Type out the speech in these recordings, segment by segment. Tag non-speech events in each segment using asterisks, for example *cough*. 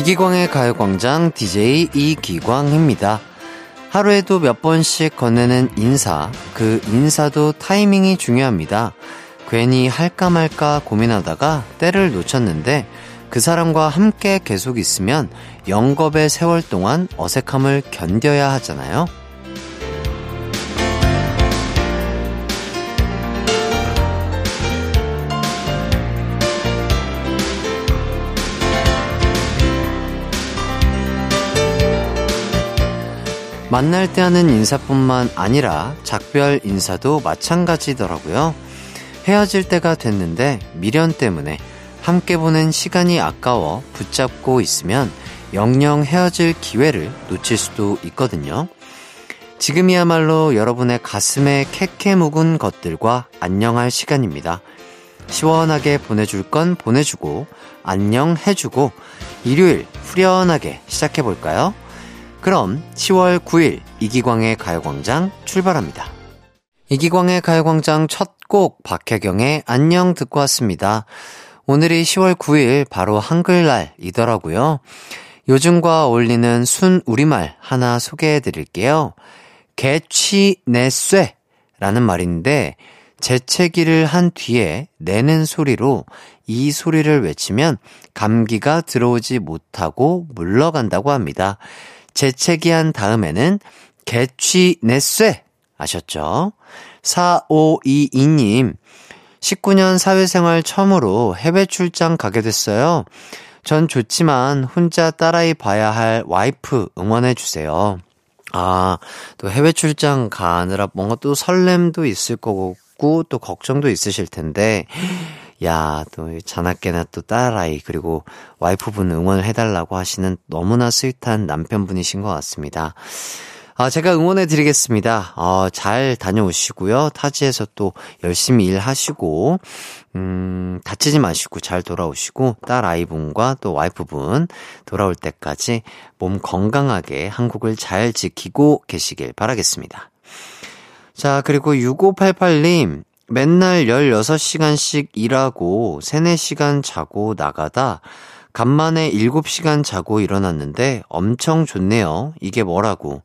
이기광의 가요광장 DJ 이기광입니다. 하루에도 몇 번씩 건네는 인사, 그 인사도 타이밍이 중요합니다. 괜히 할까 말까 고민하다가 때를 놓쳤는데 그 사람과 함께 계속 있으면 영겁의 세월 동안 어색함을 견뎌야 하잖아요. 만날 때 하는 인사뿐만 아니라 작별 인사도 마찬가지더라고요. 헤어질 때가 됐는데 미련 때문에 함께 보낸 시간이 아까워 붙잡고 있으면 영영 헤어질 기회를 놓칠 수도 있거든요. 지금이야말로 여러분의 가슴에 캐캐 묵은 것들과 안녕할 시간입니다. 시원하게 보내줄 건 보내주고, 안녕해주고, 일요일 후련하게 시작해볼까요? 그럼 10월 9일 이기광의 가요광장 출발합니다. 이기광의 가요광장 첫 곡 박혜경의 안녕 듣고 왔습니다. 오늘이 10월 9일 바로 한글날이더라고요. 요즘과 어울리는 순 우리말 하나 소개해 드릴게요. 개취내쇠 라는 말인데 재채기를 한 뒤에 내는 소리로 이 소리를 외치면 감기가 들어오지 못하고 물러간다고 합니다. 재채기한 다음에는 개취 내쇠 아셨죠? 4522님 19년 사회생활 처음으로 해외 출장 가게 됐어요. 전 좋지만 혼자 딸아이 봐야 할 와이프 응원해 주세요. 아, 또 해외 출장 가느라 뭔가 또 설렘도 있을 거고, 또 걱정도 있으실 텐데, 야, 또 자나깨나 또 딸아이 그리고 와이프분 응원을 해달라고 하시는 너무나 스윗한 남편분이신 것 같습니다. 아, 제가 응원해 드리겠습니다. 어, 잘 다녀오시고요. 타지에서 또 열심히 일하시고, 음, 다치지 마시고 잘 돌아오시고, 딸 아이분과 또 와이프분 돌아올 때까지 몸 건강하게 한국을 잘 지키고 계시길 바라겠습니다. 자, 그리고 6588님, 맨날 16시간씩 일하고 3, 4시간 자고 나가다 간만에 7시간 자고 일어났는데 엄청 좋네요. 이게 뭐라고.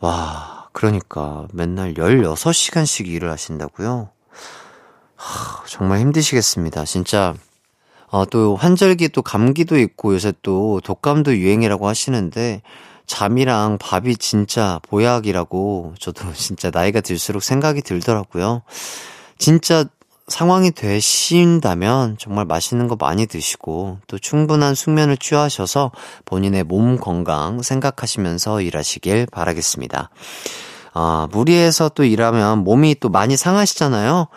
와, 그러니까 맨날 16시간씩 일을 하신다고요? 하, 정말 힘드시겠습니다. 진짜 어, 또 환절기 또 감기도 있고 요새 또 독감도 유행이라고 하시는데 잠이랑 밥이 진짜 보약이라고 저도 *laughs* 진짜 나이가 들수록 생각이 들더라고요. 진짜 상황이 되신다면 정말 맛있는 거 많이 드시고 또 충분한 숙면을 취하셔서 본인의 몸 건강 생각하시면서 일하시길 바라겠습니다. 아, 무리해서 또 일하면 몸이 또 많이 상하시잖아요.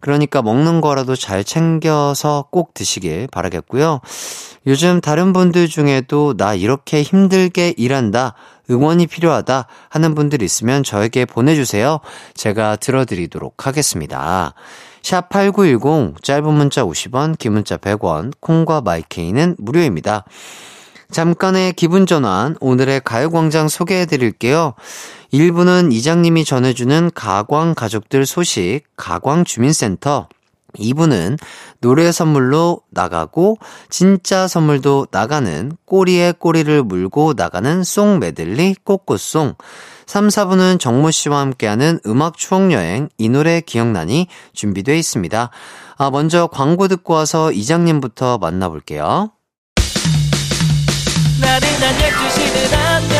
그러니까 먹는 거라도 잘 챙겨서 꼭 드시길 바라겠고요. 요즘 다른 분들 중에도 나 이렇게 힘들게 일한다, 응원이 필요하다 하는 분들 있으면 저에게 보내주세요. 제가 들어드리도록 하겠습니다. 샵 8910, 짧은 문자 50원, 긴 문자 100원, 콩과 마이케이는 무료입니다. 잠깐의 기분 전환, 오늘의 가요광장 소개해 드릴게요. 1부는 이장님이 전해주는 가광 가족들 소식, 가광 주민센터. 2부는 노래 선물로 나가고 진짜 선물도 나가는 꼬리에 꼬리를 물고 나가는 송 메들리 꽃꽃송 3, 4부는 정모 씨와 함께하는 음악 추억 여행 이 노래 기억나니 준비되어 있습니다. 아, 먼저 광고 듣고 와서 이장님부터 만나볼게요. 나른한 12시는 안녕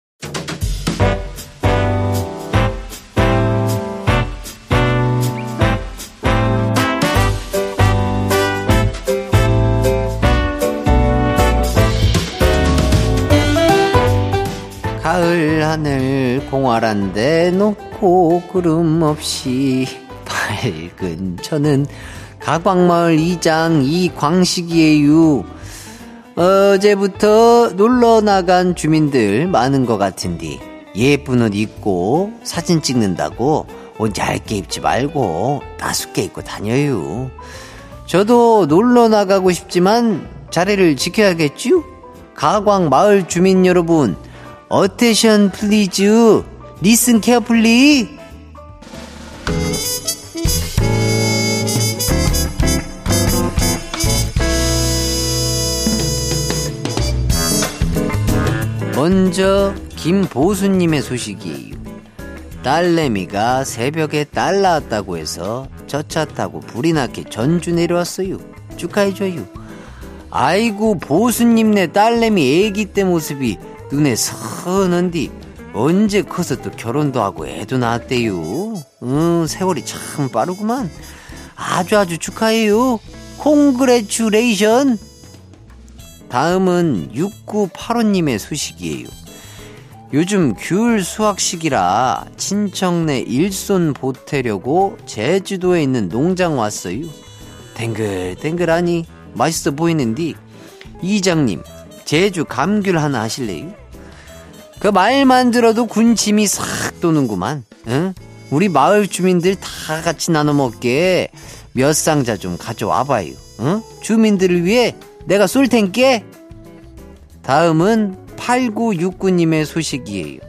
가을 하늘 공활한데 놓고 구름 없이 밝은 저는 가광마을 이장 이광식이에요. 어제부터 놀러 나간 주민들 많은 것 같은데 예쁜 옷 입고 사진 찍는다고 옷 얇게 입지 말고 따숩게 입고 다녀요. 저도 놀러 나가고 싶지만 자리를 지켜야겠죠? 가광 마을 주민 여러분, attention please, listen carefully. 먼저 김보수님의 소식이에요. 딸내미가 새벽에 딸 낳았다고 해서 저 차 타고 부리나케 전주 내려왔어요. 축하해줘요. 아이고 보수님네 딸내미 애기 때 모습이 눈에 선한디 언제 커서 또 결혼도 하고 애도 낳았대요. 응, 세월이 참 빠르구만. 아주 아주 축하해요. 콩그레츄레이션. 다음은 6985님의 소식이에요. 요즘 귤 수확식이라 친척네 일손 보태려고 제주도에 있는 농장 왔어요. 댕글댕글하니 맛있어 보이는디 이장님 제주 감귤 하나 하실래요? 그 말만 들어도 군침이 싹 도는구만. 응? 우리 마을 주민들 다 같이 나눠 먹게 몇 상자 좀 가져와 봐요. 응? 주민들을 위해 내가 쏠 텐께. 다음은 8969님의 소식이에요.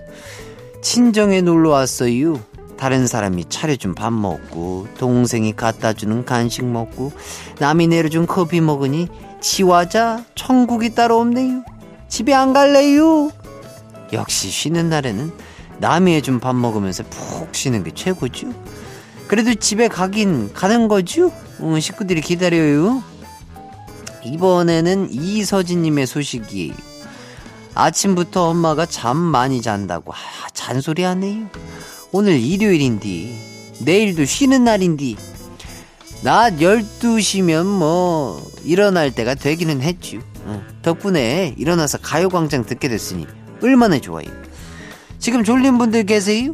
친정에 놀러 왔어요. 다른 사람이 차려준 밥 먹고 동생이 갖다 주는 간식 먹고 남이 내려준 커피 먹으니 치와자 천국이 따로 없네요. 집에 안 갈래요. 역시 쉬는 날에는 남이 해준 밥 먹으면서 푹 쉬는 게 최고죠. 그래도 집에 가긴 가는 거죠. 응, 식구들이 기다려요. 이번에는 이서진님의 소식이에요. 아침부터 엄마가 잠 많이 잔다고 아, 잔소리 하네요. 오늘 일요일인디 내일도 쉬는 날인디 낮 12시면 뭐 일어날 때가 되기는 했죠. 어, 덕분에 일어나서 가요광장 듣게 됐으니 얼마나 좋아요. 지금 졸린 분들 계세요?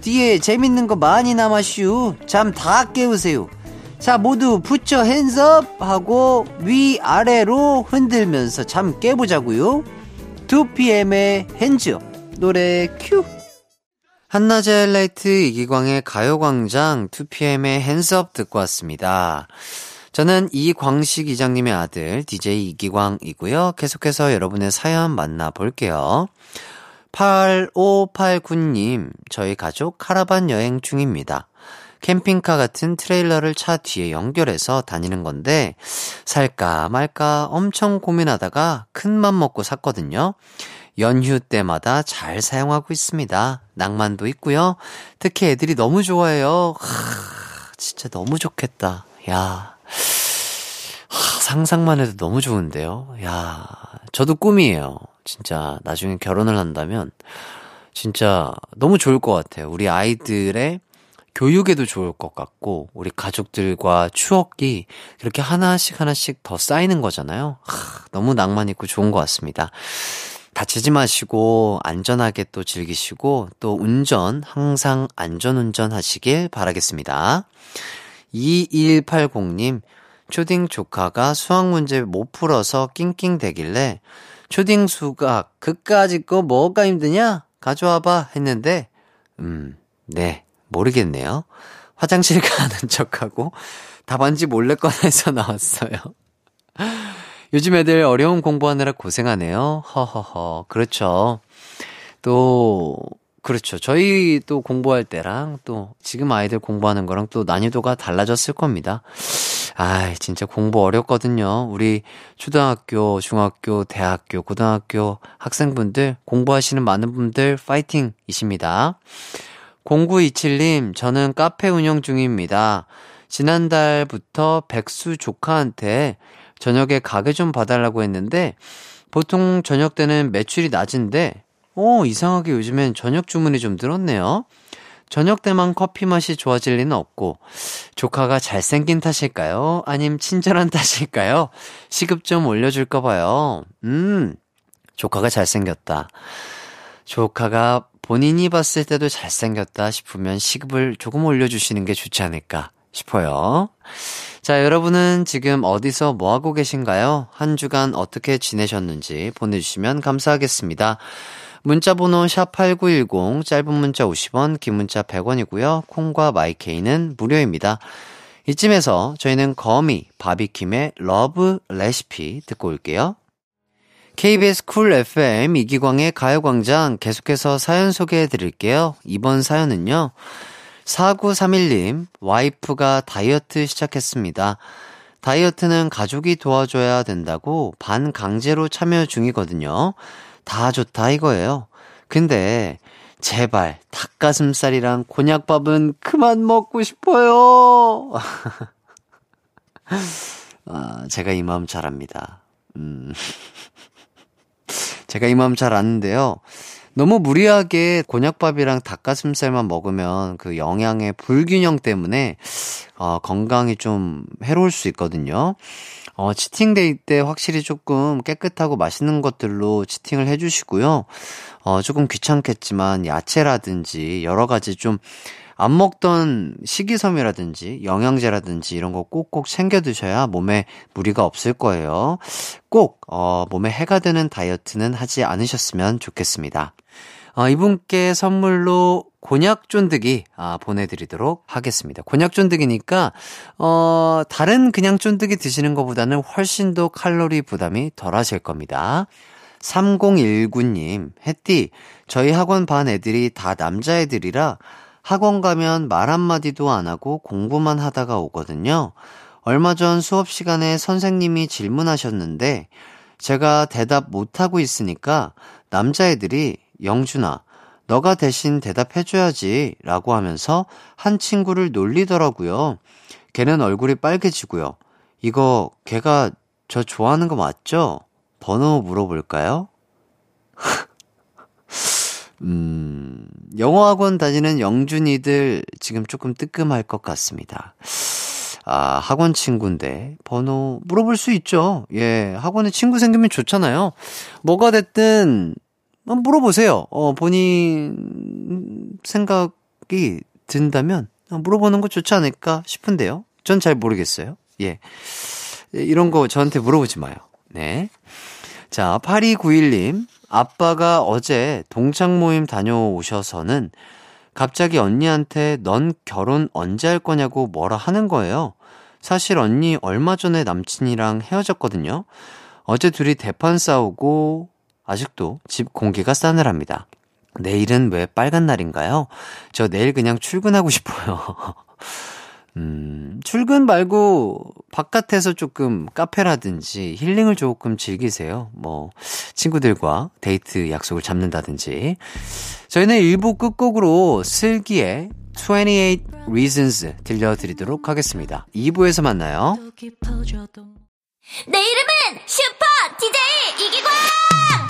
뒤에 재밌는 거 많이 남았슈. 잠 다 깨우세요. 자, 모두 붙여 핸섭 하고 위아래로 흔들면서 잠 깨보자고요. 2PM의 핸즈업 노래 큐. 한낮의 하이라이트 이기광의 가요광장 2PM의 핸즈업 듣고 왔습니다. 저는 이광식 이장님의 아들 DJ 이기광이고요. 계속해서 여러분의 사연 만나볼게요. 8589님, 저희 가족 카라반 여행 중입니다. 캠핑카 같은 트레일러를 차 뒤에 연결해서 다니는 건데, 살까 말까 엄청 고민하다가 큰 맘 먹고 샀거든요. 연휴 때마다 잘 사용하고 있습니다. 낭만도 있고요. 특히 애들이 너무 좋아해요. 하, 진짜 너무 좋겠다. 야. 하, 상상만 해도 너무 좋은데요. 야. 저도 꿈이에요. 진짜 나중에 결혼을 한다면 진짜 너무 좋을 것 같아요. 우리 아이들의 교육에도 좋을 것 같고 우리 가족들과 추억이 이렇게 하나씩 하나씩 더 쌓이는 거잖아요. 하, 너무 낭만 있고 좋은 것 같습니다. 다치지 마시고 안전하게 또 즐기시고 또 운전 항상 안전 운전 하시길 바라겠습니다. 2180님 초딩 조카가 수학 문제 못 풀어서 낑낑대길래 초딩 수학 그까짓 거 뭐가 힘드냐 가져와봐 했는데 음 네 모르겠네요. 화장실 *laughs* 가는 척하고 답안지 몰래 꺼내서 나왔어요. *laughs* 요즘 애들 어려운 공부하느라 고생하네요. 허허허. 그렇죠. 또, 그렇죠. 저희 또 공부할 때랑 또 지금 아이들 공부하는 거랑 또 난이도가 달라졌을 겁니다. 아, 진짜 공부 어렵거든요. 우리 초등학교, 중학교, 대학교, 고등학교 학생분들, 공부하시는 많은 분들 파이팅이십니다. 0927님, 저는 카페 운영 중입니다. 지난달부터 백수 조카한테 저녁에 가게 좀 봐달라고 했는데, 보통 저녁 때는 매출이 낮은데, 어, 이상하게 요즘엔 저녁 주문이 좀 늘었네요. 저녁 때만 커피 맛이 좋아질 리는 없고, 조카가 잘생긴 탓일까요? 아님 친절한 탓일까요? 시급 좀 올려줄까 봐요. 음, 조카가 잘생겼다. 조카가 본인이 봤을 때도 잘생겼다 싶으면 시급을 조금 올려주시는 게 좋지 않을까 싶어요. 자, 여러분은 지금 어디서 뭐 하고 계신가요? 한 주간 어떻게 지내셨는지 보내주시면 감사하겠습니다. 문자 번호 샵8910, 짧은 문자 50원, 긴 문자 100원이고요. 콩과 my K는 무료입니다. 이쯤에서 저희는 거미, 바비킴의 Love Recipe 듣고 올게요. KBS 쿨 FM 이기광의 가요광장 계속해서 사연 소개해 드릴게요. 이번 사연은요. 4931님, 와이프가 다이어트 시작했습니다. 다이어트는 가족이 도와줘야 된다고 반 강제로 참여 중이거든요. 다 좋다 이거예요. 근데 제발 닭가슴살이랑 곤약밥은 그만 먹고 싶어요. *laughs* 아, 제가 이 마음 잘 압니다. 음. *laughs* 제가 이 마음 잘 아는데요. 너무 무리하게 곤약밥이랑 닭가슴살만 먹으면 그 영양의 불균형 때문에 어, 건강이 좀 해로울 수 있거든요. 어, 치팅데이 때 확실히 조금 깨끗하고 맛있는 것들로 치팅을 해주시고요. 어, 조금 귀찮겠지만 야채라든지 여러 가지 좀 안 먹던 식이섬유라든지 영양제라든지 이런 거 꼭꼭 챙겨 드셔야 몸에 무리가 없을 거예요. 꼭, 어, 몸에 해가 되는 다이어트는 하지 않으셨으면 좋겠습니다. 어, 이분께 선물로 곤약 쫀득이 아, 보내드리도록 하겠습니다. 곤약 쫀득이니까 어, 다른 그냥 쫀득이 드시는 것보다는 훨씬 더 칼로리 부담이 덜하실 겁니다. 3019님, 햇띠, 저희 학원 반 애들이 다 남자애들이라 학원 가면 말 한마디도 안 하고 공부만 하다가 오거든요. 얼마 전 수업 시간에 선생님이 질문하셨는데 제가 대답 못하고 있으니까 남자애들이 영준아, 너가 대신 대답해줘야지 라고 하면서 한 친구를 놀리더라고요. 걔는 얼굴이 빨개지고요. 이거 걔가 저 좋아하는 거 맞죠? 번호 물어볼까요? *laughs* 음, 영어학원 다니는 영준이들 지금 조금 뜨끔할 것 같습니다. 아, 학원 친구인데 번호 물어볼 수 있죠. 예, 학원에 친구 생기면 좋잖아요. 뭐가 됐든 물어보세요. 어, 본인 생각이 든다면 물어보는 거 좋지 않을까 싶은데요. 전 잘 모르겠어요. 예. 이런 거 저한테 물어보지 마요. 네. 자, 8291님. 아빠가 어제 동창 모임 다녀오셔서는 갑자기 언니한테 넌 결혼 언제 할 거냐고 뭐라 하는 거예요. 사실 언니 얼마 전에 남친이랑 헤어졌거든요. 어제 둘이 대판 싸우고 아직도 집 공기가 싸늘합니다. 내일은 왜 빨간 날인가요? 저 내일 그냥 출근하고 싶어요. *laughs* 음, 출근 말고 바깥에서 조금 카페라든지 힐링을 조금 즐기세요. 뭐, 친구들과 데이트 약속을 잡는다든지. 저희는 일부 끝곡으로 슬기의 28 Reasons 들려드리도록 하겠습니다. 2부에서 만나요. 내 이름은 슈퍼 DJ 이기광!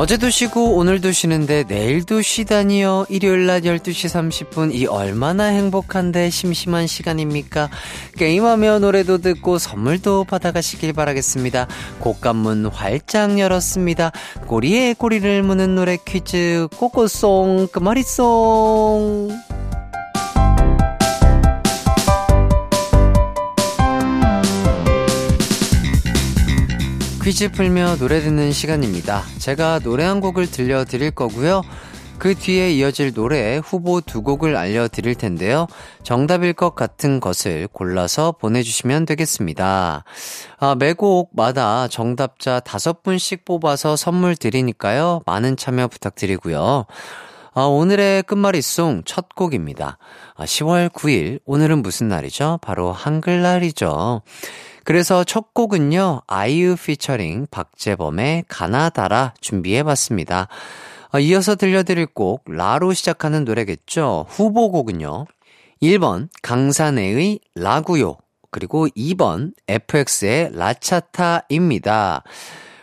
어제도 쉬고 오늘도 쉬는데 내일도 쉬다니요. 일요일 낮 12시 30분 이 얼마나 행복한데 심심한 시간입니까? 게임하며 노래도 듣고 선물도 받아가시길 바라겠습니다. 곡간문 활짝 열었습니다. 꼬리에 꼬리를 무는 노래 퀴즈 꼬꼬송 끝말잇송 퀴즈 풀며 노래 듣는 시간입니다. 제가 노래 한 곡을 들려드릴 거고요. 그 뒤에 이어질 노래 후보 두 곡을 알려드릴 텐데요. 정답일 것 같은 것을 골라서 보내주시면 되겠습니다. 아, 매 곡마다 정답자 다섯 분씩 뽑아서 선물 드리니까요. 많은 참여 부탁드리고요. 아, 오늘의 끝말잇송 첫 곡입니다. 아, 10월 9일, 오늘은 무슨 날이죠? 바로 한글날이죠. 그래서 첫 곡은요, 아이유 피처링 박재범의 가나다라 준비해봤습니다. 어, 이어서 들려드릴 곡, 라로 시작하는 노래겠죠? 후보곡은요, 1번, 강산해의 라구요. 그리고 2번, FX의 라차타입니다.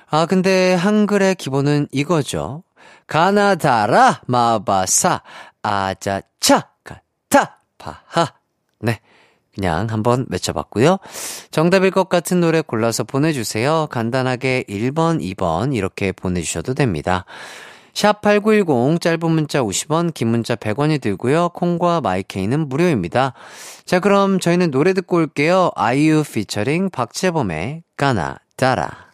아, 근데 한글의 기본은 이거죠. 가나다라, 마바사, 아자차, 가타, 파하. 네. 그냥 한번 외쳐봤고요. 정답일 것 같은 노래 골라서 보내주세요. 간단하게 1번, 2번 이렇게 보내주셔도 됩니다. 샵8910 짧은 문자 50원, 긴 문자 100원이 들고요. 콩과 마이케이는 무료입니다. 자, 그럼 저희는 노래 듣고 올게요. 아이유 피처링 박재범의 까나 따라.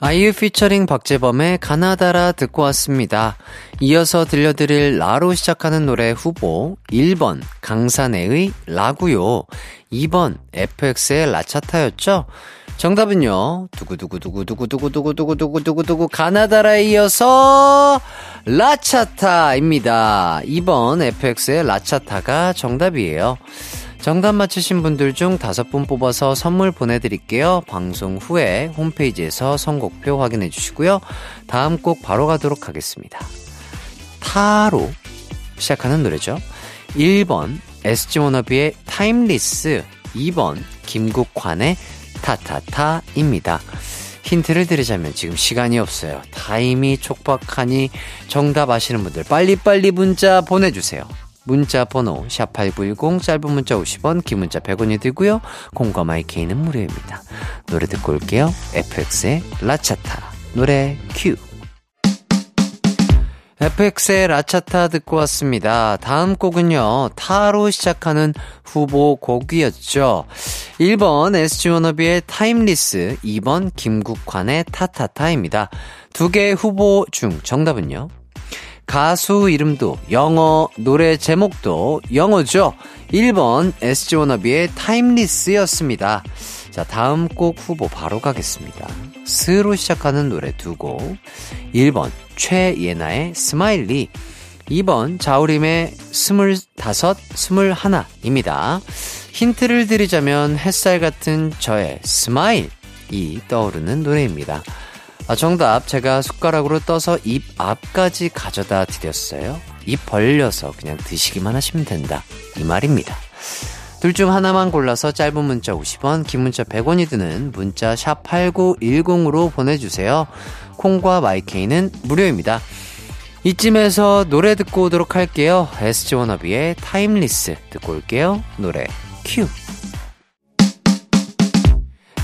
아이유 피처링 박재범의 가나다라 듣고 왔습니다. 이어서 들려드릴 라로 시작하는 노래 후보 1번 강산해의 라구요 2번 FX의 라차타였죠? 정답은요. 두구두구두구두구두구두구두구두구두구 가나다라에 이어서 라차타입니다. 2번 FX의 라차타가 정답이에요. 정답 맞추신 분들 중 다섯 분 뽑아서 선물 보내드릴게요. 방송 후에 홈페이지에서 선곡표 확인해 주시고요. 다음 곡 바로 가도록 하겠습니다. 타로 시작하는 노래죠. 1번 SG 워너비의 Timeless 2번 김국환의 타타타입니다. 힌트를 드리자면 지금 시간이 없어요. 타임이 촉박하니 정답 아시는 분들 빨리빨리 문자 보내주세요. 문자 번호 샵8910 짧은 문자 50원 긴 문자 100원이 들고요. 콩과 my K는 무료입니다. 노래 듣고 올게요. FX의 라차타 노래 큐 FX의 라차타 듣고 왔습니다. 다음 곡은요, 타로 시작하는 후보 곡이었죠. 1번 SG 워너비의 Timeless, 2번 김국환의 타타타입니다. 두 개의 후보 중 정답은요? 가수 이름도 영어, 노래 제목도 영어죠. 1번 SG 워너비의 Timeless였습니다. 자, 다음 곡 후보 바로 가겠습니다. 스로 시작하는 노래 두 곡. 1번 최예나의 Smiley. 2번 자우림의 스물다섯, 스물하나입니다. 힌트를 드리자면 햇살 같은 저의 smile이 떠오르는 노래입니다. 아, 정답 제가 숟가락으로 떠서 입 앞까지 가져다 드렸어요. 입 벌려서 그냥 드시기만 하시면 된다. 이 말입니다. 둘 중 하나만 골라서 짧은 문자 50원, 긴 문자 100원이 드는 문자 샵 8910으로 보내주세요. 콩과 my K는 무료입니다. 이쯤에서 노래 듣고 오도록 할게요. SG 워너비의 Timeless 듣고 올게요. 노래 큐.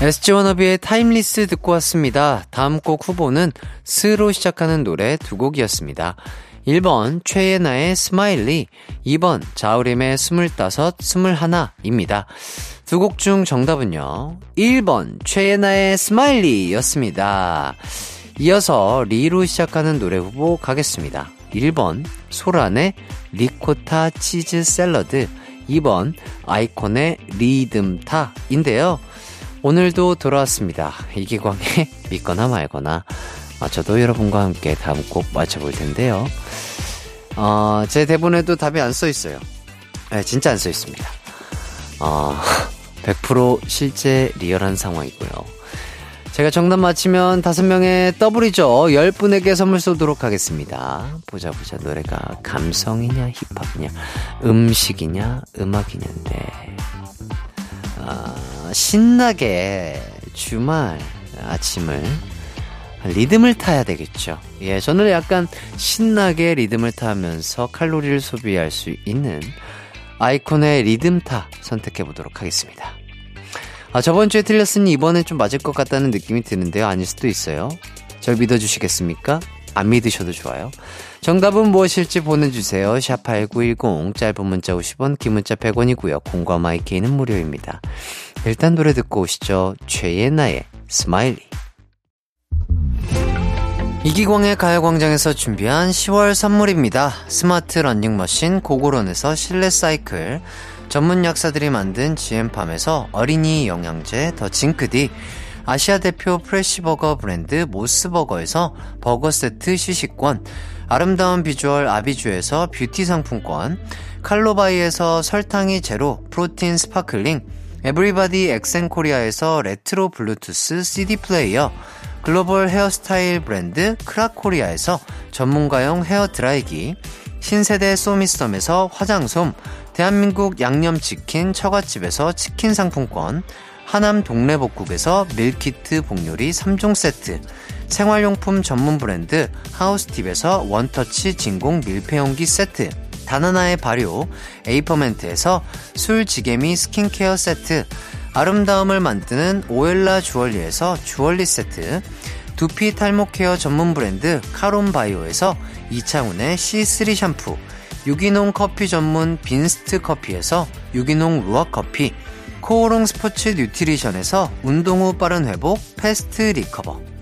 SG 워너비의 Timeless 듣고 왔습니다. 다음 곡 후보는 스로 시작하는 노래 두 곡이었습니다. 1번 최예나의 Smiley, 2번 자우림의 스물다섯, 스물하나입니다. 두 곡 중 정답은요. 1번 최예나의 Smiley였습니다. 이어서 리로 시작하는 노래 후보 가겠습니다. 1번 소란의 리코타 치즈 샐러드, 2번 아이콘의 리듬 타인데요. 오늘도 돌아왔습니다. 이기광의 *laughs* 믿거나 말거나. 아, 저도 여러분과 함께 다음 곡 맞춰볼 텐데요. 어, 제 대본에도 답이 안 써 있어요. 네, 진짜 안 써 있습니다. 어, *laughs* 100% 실제 리얼한 상황이고요. 제가 정답 맞히면 다섯 명의 더블이죠. 10분에게 선물 쏘도록 하겠습니다. 보자, 보자. 노래가 감성이냐, 힙합이냐, 음식이냐, 음악이냐인데. 아, 신나게 주말 아침을 리듬을 타야 되겠죠. 예, 저는 약간 신나게 리듬을 타면서 칼로리를 소비할 수 있는 아이콘의 리듬타 선택해 보도록 하겠습니다. 아, 저번 주에 틀렸으니 이번엔 좀 맞을 것 같다는 느낌이 드는데요. 아닐 수도 있어요. 절 믿어주시겠습니까? 안 믿으셔도 좋아요. 정답은 무엇일지 보내주세요. 샵8910 짧은 문자 50원 긴 문자 100원이고요. 공과 마이케이는 무료입니다. 일단 노래 듣고 오시죠. 최예나의 Smiley 이기광의 가요광장에서 준비한 10월 선물입니다. 스마트 러닝머신 고고론에서 실내 사이클 전문 약사들이 만든 GM팜에서 어린이 영양제 더 징크디 아시아 대표 프레시버거 브랜드 모스버거에서 버거 세트 시식권 아름다운 비주얼 아비주에서 뷰티 상품권 칼로바이에서 설탕이 제로 프로틴 스파클링 에브리바디 엑센코리아에서 레트로 블루투스 CD 플레이어, 글로벌 헤어스타일 브랜드 크라코리아에서 전문가용 헤어 드라이기, 신세대 소미썸에서 화장솜, 대한민국 양념치킨 처갓집에서 치킨 상품권, 하남 동래복국에서 밀키트 복요리 3종 세트, 생활용품 전문 브랜드 하우스팁에서 원터치 진공 밀폐용기 세트, 다나나의 발효 에이퍼멘트에서 술지개미 스킨케어 세트, 아름다움을 만드는 오엘라 주얼리에서 주얼리 세트, 두피 탈모 케어 전문 브랜드 카론바이오에서 이창훈의 C3 샴푸, 유기농 커피 전문 빈스트 커피에서 유기농 루아 커피, 코오롱 스포츠 뉴트리션에서 운동 후 빠른 회복 패스트 리커버,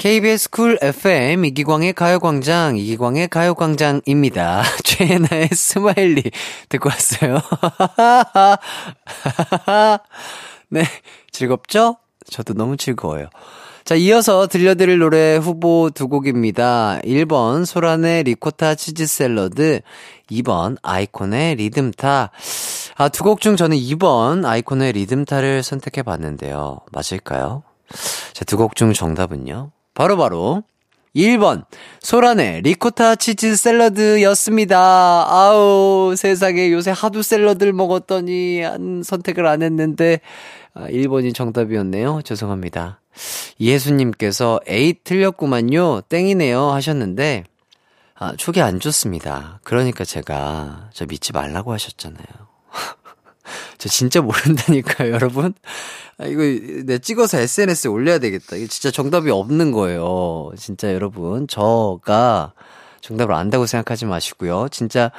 KBS 쿨 FM 이기광의 가요광장, 이기광의 가요광장입니다. *laughs* 최예나의 Smiley 듣고 왔어요. *laughs* 네, 즐겁죠? 저도 너무 즐거워요. 자, 이어서 들려드릴 노래 후보 두 곡입니다. 1번 소란의 리코타 치즈 샐러드, 2번 아이콘의 리듬 타. 아, 두 곡 중 저는 2번 아이콘의 리듬 타를 선택해 봤는데요. 맞을까요? 자, 두 곡 중 정답은요? 바로바로 바로 1번 소란의 리코타 치즈 샐러드였습니다. 아우 세상에 요새 하도 샐러드를 먹었더니 안 선택을 안 했는데 아, 1번이 정답이었네요. 죄송합니다. 이혜수님께서 에이 틀렸구만요. 땡이네요 하셨는데 아, 촉이 안 좋습니다. 그러니까 제가 저 믿지 말라고 하셨잖아요. 저 진짜 모른다니까요, *laughs* 여러분. 아, 이거 내 찍어서 SNS에 올려야 되겠다. 이거 진짜 정답이 없는 거예요. 진짜 여러분. 저가 정답을 안다고 생각하지 마시고요. 진짜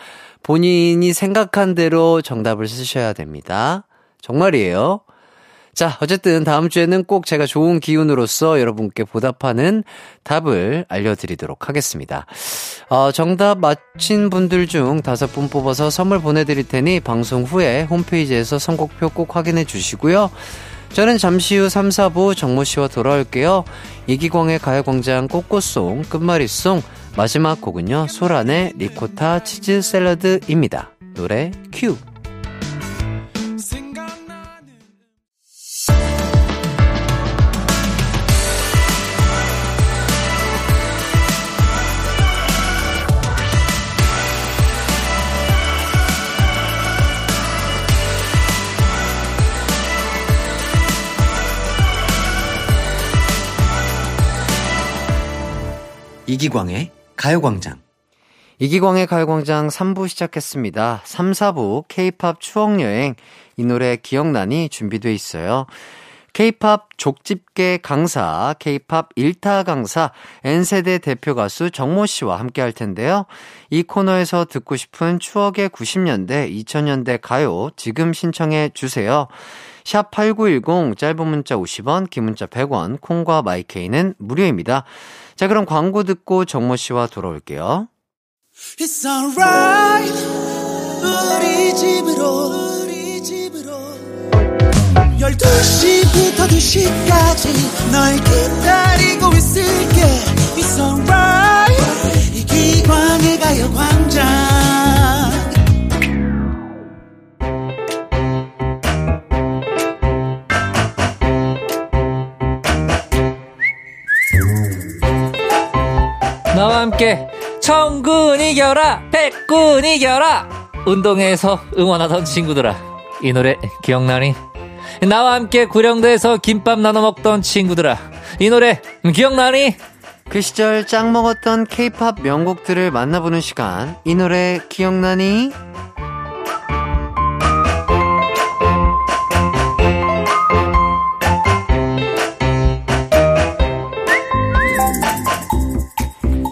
본인이 생각한 대로 정답을 쓰셔야 됩니다. 정말이에요. 자, 어쨌든 다음 주에는 꼭 제가 좋은 기운으로서 여러분께 보답하는 답을 알려드리도록 하겠습니다. 어, 정답 맞힌 분들 중 다섯 분 뽑아서 선물 보내드릴 테니 방송 후에 홈페이지에서 선곡표 꼭 확인해 주시고요. 저는 잠시 후 3, 4부 정모 씨와 돌아올게요. 이기광의 가요광장 꽃꽃송 끝말잇송 마지막 곡은요. 소란의 리코타 치즈 샐러드입니다. 노래 큐. 이기광의 가요광장. 이기광의 가요광장 3부 시작했습니다. 3, 4부 K-팝 추억여행. 이 노래 기억나니 준비돼 있어요. K-팝 족집게 강사, K-팝 일타 강사, N세대 대표 가수 정모 씨와 함께 할 텐데요. 이 코너에서 듣고 싶은 추억의 90년대, 2000년대 가요 지금 신청해 주세요. 샵 8910 짧은 문자 50원, 긴 문자 100원, 콩과 마이케이는 무료입니다. 자, 그럼 광고 듣고 정모 씨와 돌아올게요. It's alright. 우리 집으로, 우리 집으로. 12시부터 2시까지 널 기다리고 있을게. It's alright. 이 기광의 가요광장. 나와 함께 청군 이겨라 백군 이겨라 운동회에서 응원하던 친구들아 이 노래 기억나니? 나와 함께 구령도에서 김밥 나눠 먹던 친구들아 이 노래 기억나니? 그 시절 짱 먹었던 케이팝 명곡들을 만나보는 시간 이 노래 기억나니?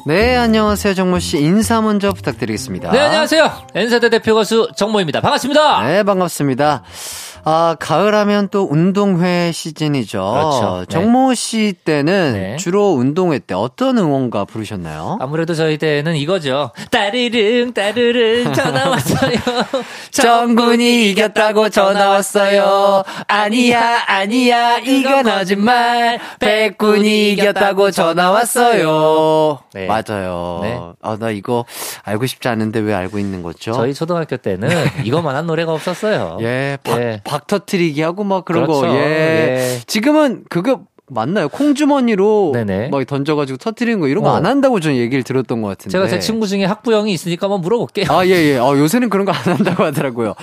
네, 안녕하세요. 정모 씨. 인사 먼저 부탁드리겠습니다. 네, 안녕하세요. N세대 대표 가수 정모입니다. 반갑습니다. 네, 반갑습니다. 아, 가을 하면 또 운동회 시즌이죠. 그렇죠. 네. 정모 씨 때는 네. 주로 운동회 때 어떤 응원가 부르셨나요? 아무래도 저희 때는 이거죠. 따르릉 따르릉 전화 왔어요. *laughs* 정군이 이겼다고 전화 왔어요. 아니야, 아니야, 이건 거짓말. 백군이 이겼다고 전화 왔어요. 네. 맞아요. 네. 아, 나 이거 알고 싶지 않은데 왜 알고 있는 거죠? 저희 초등학교 때는 이것만한 노래가 없었어요. *laughs* 예, 박, 예. 박 터트리기 하고 막 그런 그렇죠. 거. 예. 예. 지금은 그거 맞나요? 콩주머니로 네네. 막 던져가지고 터트리는 거 이런 거 어. 안 한다고 저는 얘기를 들었던 것 같은데. 제가 제 친구 중에 학부형이 있으니까 한번 물어볼게요. 아, 예, 예. 어, 요새는 그런 거 안 한다고 하더라고요.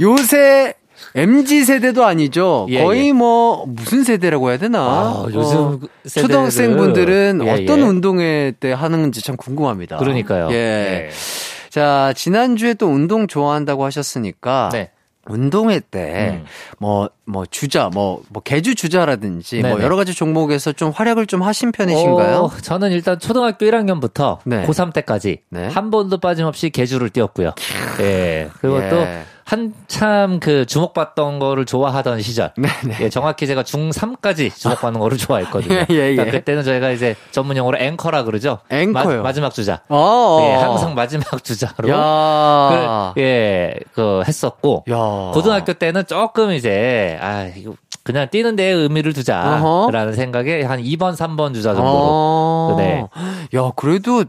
요새 MZ 세대도 아니죠. 예, 거의 예. 뭐 무슨 세대라고 해야 되나? 아, 요즘 어, 초등학생분들은 예, 어떤 예. 운동회 때 하는지 참 궁금합니다. 그러니까요. 예. 자, 지난주에 또 운동 좋아한다고 하셨으니까 네. 운동회 때 음. 뭐, 뭐, 주자, 뭐, 뭐, 개주 주자라든지, 뭐, 네네. 여러 가지 종목에서 좀 활약을 좀 하신 편이신가요? 어, 저는 일단 초등학교 1학년부터 네. 고3 때까지 네. 한 번도 빠짐없이 개주를 뛰었고요. 예. 그리고 예. 또 한참 그 주목받던 거를 좋아하던 시절. 네네. 예, 정확히 제가 중3까지 주목받는 거를 좋아했거든요. *laughs* 예, 예, 예. 그러니까 그때는 저희가 이제 전문 용어로 앵커라 그러죠. 앵커요? 마, 지막 주자. 어. 예, 항상 마지막 주자로. 야. 그, 예, 그 했었고. 야. 고등학교 때는 조금 이제 아 이거 그냥 뛰는 데에 의미를 두자라는 어허. 생각에 한 2번, 3번 주자 정도로. 어. 네. 야, 그래도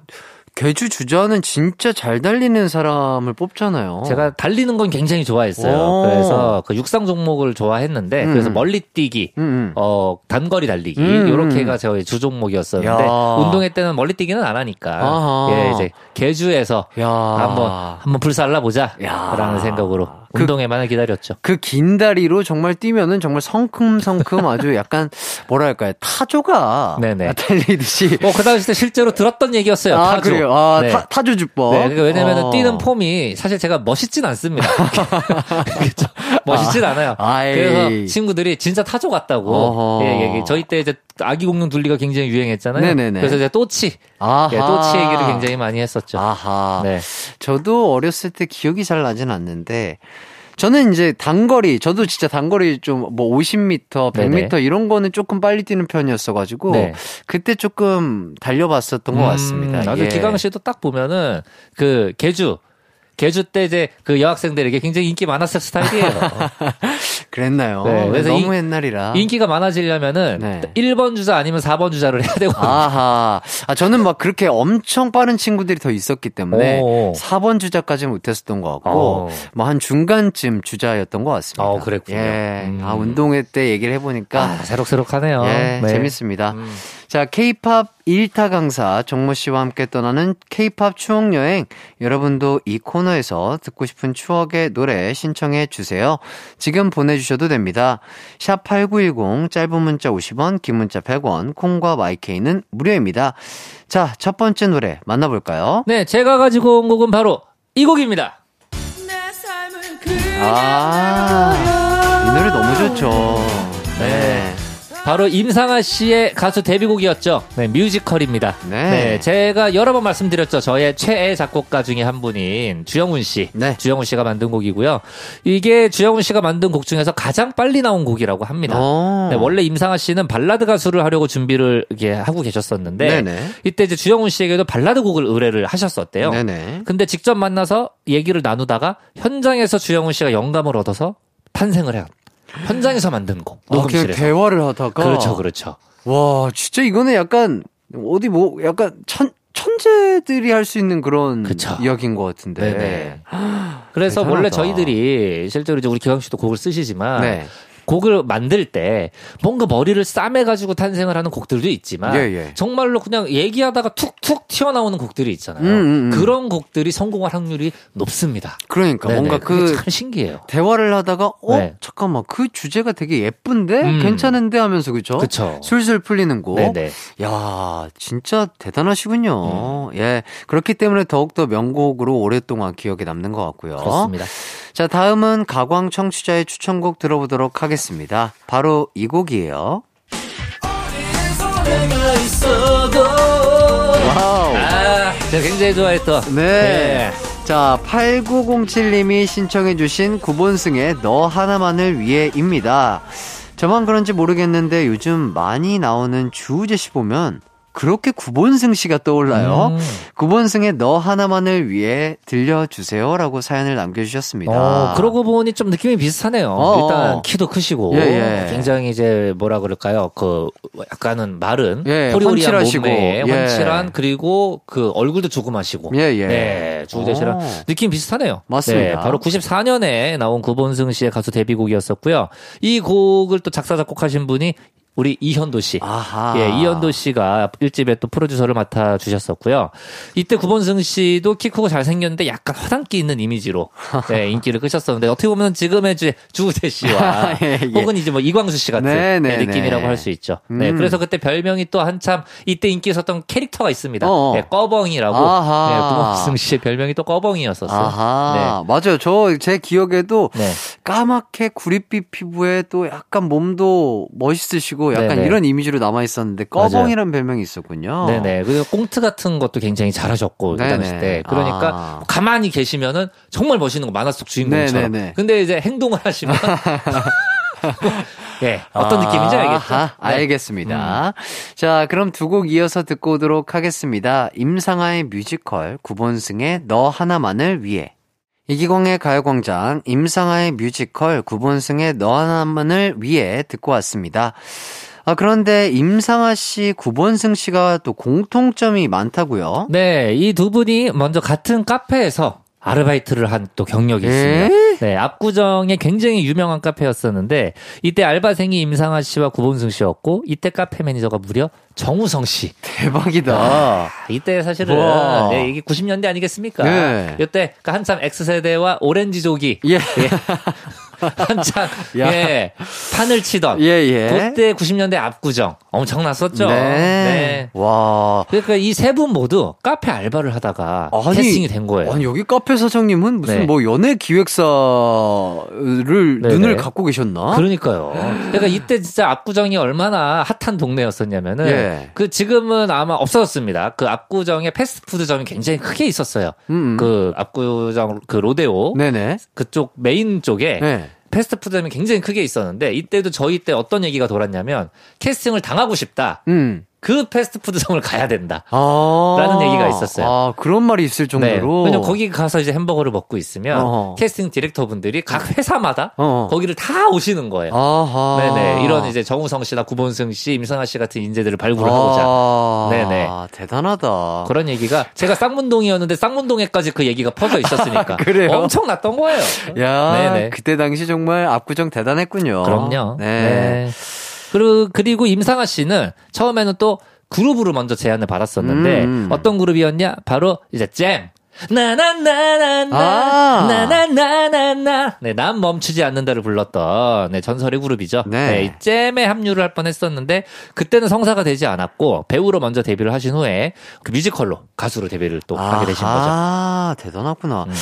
개주 주자는 진짜 잘 달리는 사람을 뽑잖아요. 제가 달리는 건 굉장히 좋아했어요. 오. 그래서 그 육상 종목을 좋아했는데 음. 그래서 멀리 뛰기, 음, 음. 어 단거리 달리기 음. 요렇게가 저희 주 종목이었었는데 야. 운동회 때는 멀리 뛰기는 안 하니까 아하. 예 이제 개주에서 야. 한번 한번 불살라 야. 보자라는 생각으로 그- 운동회만을 기다렸죠. 그 긴 다리로 정말 뛰면은 정말 성큼성큼 아주 *laughs* 약간 뭐랄까요 타조가 네네. 달리듯이 뭐그 당시 때 실제로 들었던 얘기였어요. 아 타조. 그래요 아 네. 타, 타조 주법 네, 그러니까 왜냐면 어. 뛰는 폼이 사실 제가 멋있진 않습니다. *laughs* 그렇죠. 멋있진 않아요. 아이. 그래서 친구들이 진짜 타조 같다고. 예, 예. 저희 때 이제 아기 공룡 둘리가 굉장히 유행했잖아요. 네네네. 그래서 이제 또치, 아하. 예, 또치 얘기를 굉장히 많이 했었죠. 아하 네. 저도 어렸을 때 기억이 잘 나진 않는데 저는 이제 단거리 저도 진짜 단거리 좀 뭐 50m, 100m 네네. 이런 거는 조금 빨리 뛰는 편이었어 가지고 네. 그때 조금 달려봤었던 것 같습니다. 음, 아주 예. 기강 씨도 딱 보면은 그 개주 개주 때 이제 그 여학생들에게 굉장히 인기 많았을 스타일이에요. *laughs* 그랬나요? 네, 그래서 너무 인- 옛날이라. 인기가 많아지려면은 네. 1번 주자 아니면 4번 주자를 해야 되고. 아하. 아, 저는 막 그렇게 엄청 빠른 친구들이 더 있었기 때문에 오. 4번 주자까지는 못했었던 것 같고, 어. 뭐한 중간쯤 주자였던 것 같습니다. 어, 그랬군요. 예. 음. 아, 운동회 때 얘기를 해보니까. 아, 새록새록하네요. 예, 네. 재밌습니다. 음. 자, K-팝 1타 강사 정모 씨와 함께 떠나는 K-팝 추억 여행. 여러분도 이 코너에서 듣고 싶은 추억의 노래 신청해 주세요. 지금 보내 주셔도 됩니다. 샵 8910 짧은 문자 50원, 긴 문자 100원, 콩과 마이케이는 무료입니다. 자, 첫 번째 노래 만나 볼까요? 네, 제가 가지고 온 곡은 바로 이 곡입니다. 아, 이 노래 너무 좋죠. 네. 바로 임상아 씨의 가수 데뷔곡이었죠. 네, 뮤지컬입니다. 네. 제가 여러 번 말씀드렸죠. 저의 최애 작곡가 중에 한 분인 주영훈 씨. 네. 주영훈 씨가 만든 곡이고요. 이게 주영훈 씨가 만든 곡 중에서 가장 빨리 나온 곡이라고 합니다. 어. 네, 원래 임상아 씨는 발라드 가수를 하려고 준비를 이게 하고 계셨었는데 네네. 이때 이제 주영훈 씨에게도 발라드 곡을 의뢰를 하셨었대요. 네네. 근데 직접 만나서 얘기를 나누다가 현장에서 주영훈 씨가 영감을 얻어서 탄생을 해요. 현장에서 만든 곡. 아, 녹음실에서. 대화를 하다가. 그렇죠, 그렇죠. 와, 진짜 이거는 약간 어디 뭐 약간 천 천재들이 할 수 있는 그런 그쵸. 이야기인 것 같은데. 네네. 그래서 대단하다. 원래 저희들이 실제로 이제 우리 기광 씨도 곡을 쓰시지만 네. 곡을 만들 때 뭔가 머리를 싸매가지고 탄생을 하는 곡들도 있지만 예, 예. 정말로 그냥 얘기하다가 툭툭 튀어나오는 곡들이 있잖아요. 음, 음, 음. 그런 곡들이 성공할 확률이 높습니다. 그러니까 네네. 뭔가 그게 그참 신기해요. 대화를 하다가 어 네. 잠깐만 그 주제가 되게 예쁜데 음. 괜찮은데 하면서 그죠? 그쵸. 술술 풀리는 곡. 네네. 야, 진짜 대단하시군요. 음. 예. 그렇기 때문에 더욱더 명곡으로 오랫동안 기억에 남는 것 같고요. 그렇습니다. 자, 다음은 가광 청취자의 추천곡 들어보도록 하겠습니다. 바로 이 곡이에요. 와우. 아, 제가 굉장히 좋아했던. 네. 자, 8907님이 신청해주신 구본승의 너 하나만을 위해입니다. 저만 그런지 모르겠는데 요즘 많이 나오는 주우재 씨 보면 그렇게 구본승 씨가 떠올라요. 음. 구본승의 너 하나만을 위해 들려주세요 라고 사연을 남겨주셨습니다. 어, 그러고 보니 좀 느낌이 비슷하네요. 어, 일단 어. 키도 크시고 예, 예. 굉장히 이제 뭐라 그럴까요? 그 약간은 마른 예, 호리호리한 훤칠하시고, 몸매에 예. 환칠한 그리고 그 얼굴도 조그마시고 예, 예. 네, 씨랑 어. 느낌 비슷하네요. 맞습니다. 네, 바로 94년에 나온 구본승 씨의 가수 데뷔곡이었었고요. 이 곡을 또 작사 작곡하신 분이 우리 이현도 씨. 아하. 예, 이현도 씨가 1집에 또 프로듀서를 맡아 주셨었고요. 이때 구본승 씨도 키 크고 잘생겼는데 약간 화단기 있는 이미지로 예, *laughs* 인기를 끄셨었는데 어떻게 보면 지금의 주, 주우재 씨와 *laughs* 예, 예. 혹은 이제 뭐 이광수 씨 같은 네, 네, 예, 느낌이라고 네. 할수 있죠. 네, 음. 그래서 그때 별명이 또 한참 이때 인기 있었던 캐릭터가 있습니다. 어어. 예, 꺼벙이라고 아하. 예, 구본승 씨의 별명이 또 꺼벙이었었어요. 아하. 맞아요. 저 제 기억에도 네. 까맣게 구릿빛 피부에 또 약간 몸도 멋있으시고 약간 네네. 이런 이미지로 남아 있었는데 꺼벙이라는 별명이 있었군요. 네네. 그리고 꽁트 같은 것도 굉장히 잘하셨고, 그 네네. 당시 때. 그러니까 아. 가만히 계시면은 정말 멋있는 거 만화 속 주인공처럼. 네네네. 근데 이제 행동을 하시면. *laughs* 예, 어떤 느낌인지 알겠죠? 네. 알겠습니다. 자, 그럼 두 곡 이어서 듣고 오도록 하겠습니다. 임상아의 뮤지컬, 구본승의 너 하나만을 위해. 이기광의 가요광장, 임상아의 뮤지컬, 구본승의 너 하나만을 위해 듣고 왔습니다. 아, 그런데 임상아 씨, 구본승 씨가 또 공통점이 많다고요? 네, 이 두 분이 먼저 같은 카페에서 아르바이트를 한 또 경력이 에? 있습니다. 네, 압구정에 굉장히 유명한 카페였었는데 이때 알바생이 임상아 씨와 구본승 씨였고 이때 카페 매니저가 무려 정우성 씨. 대박이다. 아, 이때 사실은. 네, 이게 90년대 아니겠습니까? 네. 이때 그 한참 X세대와 오렌지족이 예. *laughs* *laughs* 한참 야. 예, 판을 치던 예, 예. 그때 90년대 압구정 엄청났었죠. 네. 와. 그러니까 이 세 분 모두 카페 알바를 하다가 아니, 캐스팅이 된 거예요. 아니, 여기 카페 사장님은 무슨 네. 뭐 연예 기획사를 네네. 눈을 갖고 계셨나? 그러니까요. 그러니까 이때 진짜 압구정이 얼마나 핫한 동네였었냐면은 예. 그 지금은 아마 없어졌습니다. 그 압구정에 패스트푸드점이 굉장히 크게 있었어요. 음, 음. 그 압구정 그 로데오 네네. 그쪽 메인 쪽에 네. 패스트푸드점이 굉장히 크게 있었는데 이때도 저희 때 어떤 얘기가 돌았냐면 캐스팅을 당하고 싶다. 음. 그 패스트푸드점을 가야 된다. 아. 라는 얘기가 있었어요. 아, 그런 말이 있을 네. 정도로. 왜냐면 거기 가서 이제 햄버거를 먹고 있으면 어허. 캐스팅 디렉터분들이 각 회사마다 어. 거기를 다 오시는 거예요. 아하. 네네. 이런 이제 정우성 씨나 구본승 씨, 임상아 씨 같은 인재들을 발굴하고자. 아, 네네. 대단하다. 그런 얘기가 제가 쌍문동이었는데 쌍문동에까지 그 얘기가 퍼져 *laughs* 있었으니까 그래요? 엄청 났던 거예요. 야, 네네. 그때 당시 정말 압구정 대단했군요. 그럼요. 네. 네. 그리고 그리고 임상아 씨는 처음에는 또 그룹으로 먼저 제안을 받았었는데 음. 어떤 그룹이었냐? 바로 이제 잼. 나나나나나 아. 나나나나나 네 난 멈추지 않는다를 불렀던 네, 전설의 그룹이죠. 네. 이 잼에 합류를 할 뻔했었는데 그때는 성사가 되지 않았고 배우로 먼저 데뷔를 하신 후에 그 뮤지컬로 가수로 데뷔를 또 하게 되신 거죠. 아, 대단하구나. 음.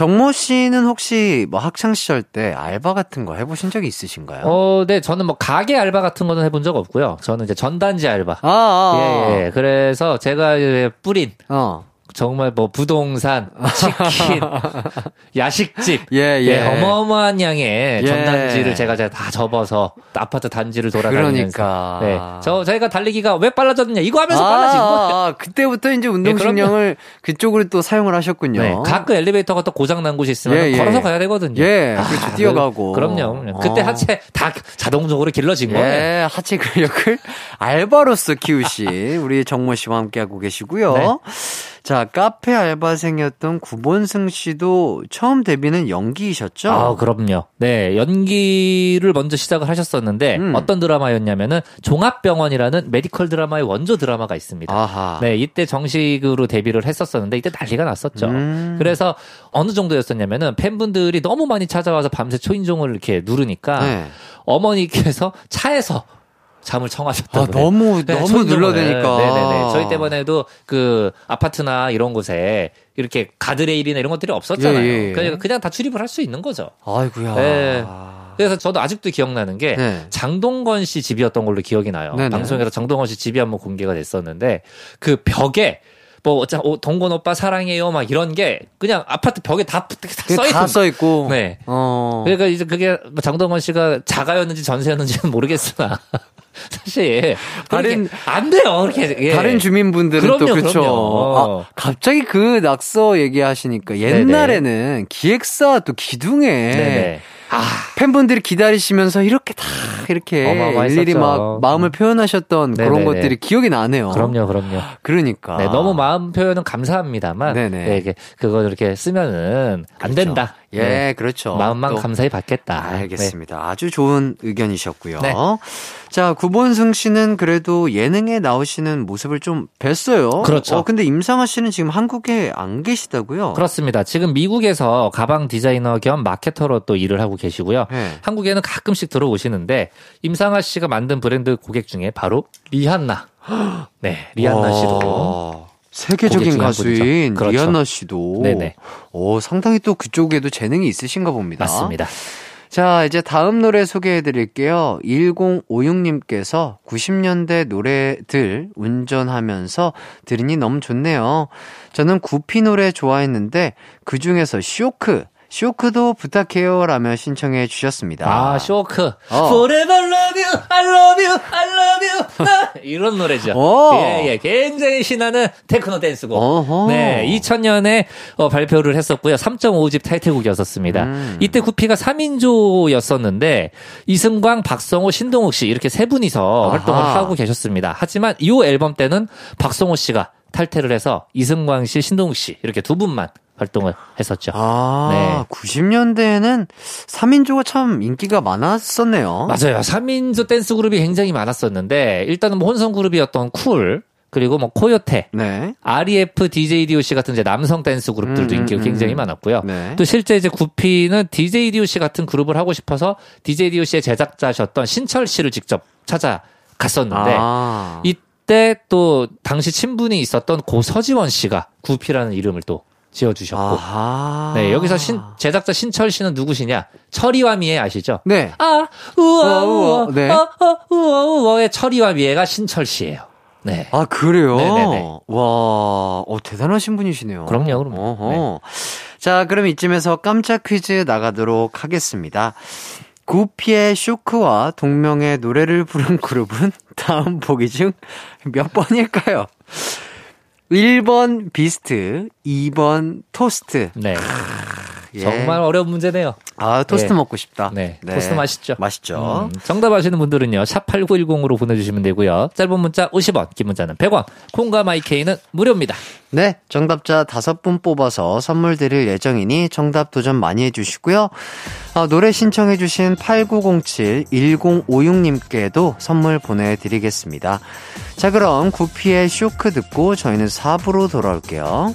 정모 씨는 혹시 뭐 학창 시절 때 알바 같은 거 해보신 적이 있으신가요? 어, 네 저는 뭐 가게 알바 같은 거는 해본 적 없고요. 저는 이제 전단지 알바. 아, 아, 아. 예, 예. 그래서 제가 뿌린 어. 정말 뭐 부동산, 치킨, *laughs* 야식집, 예, 예. 예, 어마어마한 양의 예. 전단지를 제가 제가 다 접어서 아파트 단지를 돌아다니면서 그러니까. 네, 저 저희가 달리기가 왜 빨라졌느냐 이거 하면서 빨라진 거예요. 아, 아, 그때부터 이제 운동신경을 그쪽으로 또 사용을 하셨군요. 네, 가끔 엘리베이터가 또 고장 난 곳이 있으면 예, 예. 걸어서 가야 되거든요. 예, 그렇죠. 뛰어가고. 그 럼요. 그때 어. 하체 다 자동적으로 길러진 거예요. 예, 하체 근력을 *laughs* 알바로서 키우신 우리 정모 씨와 함께하고 계시고요. 네. 자, 카페 알바생이었던 구본승 씨도 처음 데뷔는 연기이셨죠? 아, 그럼요. 네, 연기를 먼저 시작을 하셨었는데 음. 어떤 드라마였냐면은 종합병원이라는 메디컬 드라마의 원조 드라마가 있습니다. 아하. 네, 이때 정식으로 데뷔를 했었었는데 이때 난리가 났었죠. 음. 그래서 어느 정도였었냐면은 팬분들이 너무 많이 찾아와서 밤새 초인종을 이렇게 누르니까 네. 어머니께서 차에서 잠을 청하셨다고 아. 너무, 네, 너무. 눌러대니까. 네네네. 저희 때문에도 그 아파트나 이런 곳에 이렇게 가드레일이나 이런 것들이 없었잖아요. 예, 예. 그냥, 그냥 다 출입을 할 수 있는 거죠. 아이고야. 네. 그래서 저도 아직도 기억나는 게 네. 장동건 씨 집이었던 걸로 기억이 나요. 네네. 방송에서 장동건 씨 집이 한번 공개가 됐었는데 그 벽에 뭐 어차 어, 동건 오빠 사랑해요 막 이런 게 그냥 아파트 벽에 다 써 있고 다써 있고. 네. 어. 그러니까 이제 그게 뭐 장동건 씨가 자가였는지 전세였는지는 모르겠으나 *laughs* 사실 다른- 다른 안 돼요 그렇게 예. 다른 주민분들은 또 그럼요, 그렇죠. 그럼요. 아, 갑자기 그 낙서 얘기하시니까 옛날에는 기획사 또 기둥에 네네. 아 팬분들이 기다리시면서 이렇게 다 이렇게. 일일이 막 마음을 표현하셨던 그런 네네네. 것들이 기억이 나네요. 그럼요 그럼요. 그러니까. 네, 너무 마음 표현은 감사합니다만, 네네. 네, 이게 그거 이렇게 쓰면은 안 그렇죠. 된다. 예, 네. 그렇죠. 마음만 또 감사히 받겠다. 알겠습니다. 아주 좋은 의견이셨고요. 네. 자, 구본승 씨는 그래도 예능에 나오시는 모습을 좀 뵀어요. 그렇죠. 어, 근데 임상아 씨는 지금 한국에 안 계시다고요? 네. 그렇습니다. 지금 미국에서 가방 디자이너 겸 마케터로 또 일을 하고 계시고요. 네. 한국에는 가끔씩 들어오시는데 임상아 씨가 만든 브랜드 고객 중에 바로 리한나. *gasps* 네, 리한나 씨도 와, 세계적인 가수인. 그렇죠. 리아나 씨도 네네. 오, 상당히 또 그쪽에도 재능이 있으신가 봅니다. 맞습니다. 자, 이제 다음 노래 소개해 드릴게요. 1056님께서 90년대 노래들 운전하면서 들으니 너무 좋네요. 저는 구피 노래 좋아했는데 그 중에서 쇼크, 쇼크도 부탁해요 라며 신청해 주셨습니다. 아, 쇼크. 어. Forever love you, I love you, I love you. *laughs* 아, 이런 노래죠. 오. 예, 예. 굉장히 신나는 테크노 댄스곡. 어허. 네, 2000년에 어, 발표를 했었고요. 3.5집 타이틀곡이었었습니다. 음. 이때 구피가 3인조였었는데 이승광, 박성호, 신동욱 씨 이렇게 세 분이서 아하. 활동을 하고 계셨습니다. 하지만 이 앨범 때는 박성호 씨가 탈퇴를 해서 이승광 씨, 신동욱 씨 이렇게 두 분만 활동을 했었죠. 아, 네. 90년대에는 3인조가 참 인기가 많았었네요. 맞아요. 3인조 댄스 그룹이 굉장히 많았었는데 일단은 뭐 혼성 그룹이었던 쿨 그리고 뭐 코요테, 네. REF, DJ DOC 같은 이제 남성 댄스 그룹들도 음, 음, 인기가 음. 굉장히 많았고요. 네. 또 실제 이제 구피는 DJ DOC 같은 그룹을 하고 싶어서 DJ DOC의 제작자셨던 신철 씨를 직접 찾아 갔었는데 아. 이때 또 당시 친분이 있었던 고 서지원 씨가 구피라는 이름을 또 지어주셨고 아하. 네 여기서 신, 제작자 신철 씨는 누구시냐 철이와 미애 아시죠? 네. 아, 우와, 어, 우와, 우와, 네. 어, 어, 우와, 우와의 철이와 미애가 신철 씨예요. 네. 아, 그래요? 네네네. 와, 어, 대단하신 분이시네요. 그럼요, 그럼요. 어허. 자, 그럼 이쯤에서 깜짝 퀴즈 나가도록 하겠습니다. 구피의 쇼크와 동명의 노래를 부른 그룹은 *laughs* 다음 보기 중 몇 번일까요? 1번 비스트, 2번 토스트. 네. 예. 정말 어려운 문제네요. 아, 토스트 예. 먹고 싶다. 네. 토스트 맛있죠? 맛있죠. 음, 정답 아시는 분들은요. 샵 8910으로 보내 주시면 되고요. 짧은 문자 50원, 긴 문자는 100원. 콩과 마이케이는 무료입니다. 네, 정답자 다섯 분 뽑아서 선물 드릴 예정이니 정답 도전 많이 해 주시고요. 아, 노래 신청해 주신 8907 1056님께도 선물 보내 드리겠습니다. 자, 그럼 구피의 쇼크 듣고 저희는 4부로 돌아올게요.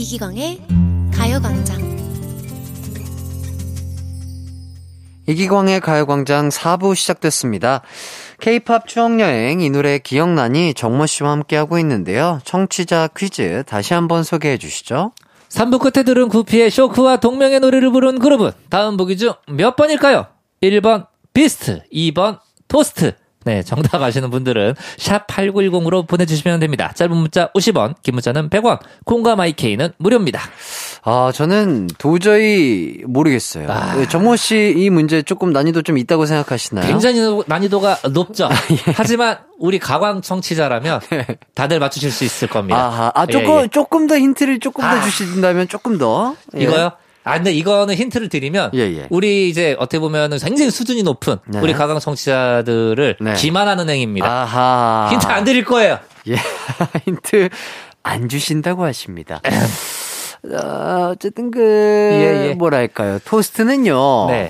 이기광의 가요광장 이기광의 가요광장 4부 시작됐습니다. K-팝 추억여행 이 노래 기억나니 정모 씨와 함께하고 있는데요. 청취자 퀴즈 다시 한번 소개해 주시죠. 3부 끝에 들은 구피의 쇼크와 동명의 노래를 부른 그룹은 다음 보기 중 몇 번일까요? 1번 비스트, 2번 토스트. 네, 정답 아시는 분들은 샵 8910으로 보내주시면 됩니다. 짧은 문자 50원, 긴 문자는 100원, 콩과 마이케이는 무료입니다. 아, 저는 도저히 모르겠어요. 아. 네, 정모 씨 이 문제 조금 난이도 좀 있다고 생각하시나요? 굉장히 난이도가 높죠. *laughs* 하지만 우리 가광 청취자라면 *laughs* 다들 맞추실 수 있을 겁니다. 아하, 아, 예, 조금, 예. 조금 더 힌트를 조금 더 아. 주신다면 조금 더. 예. 이거요? 아, 근데 이거는 힌트를 드리면 예, 예. 우리 이제 어떻게 보면은 굉장히 수준이 높은 네. 우리 가강 청취자들을 네. 기만하는 행위입니다. 아하. 힌트 안 드릴 거예요. 예, *laughs* 힌트 안 주신다고 하십니다. 어, 어쨌든 그, 예, 예. 뭐랄까요. 토스트는요. 네.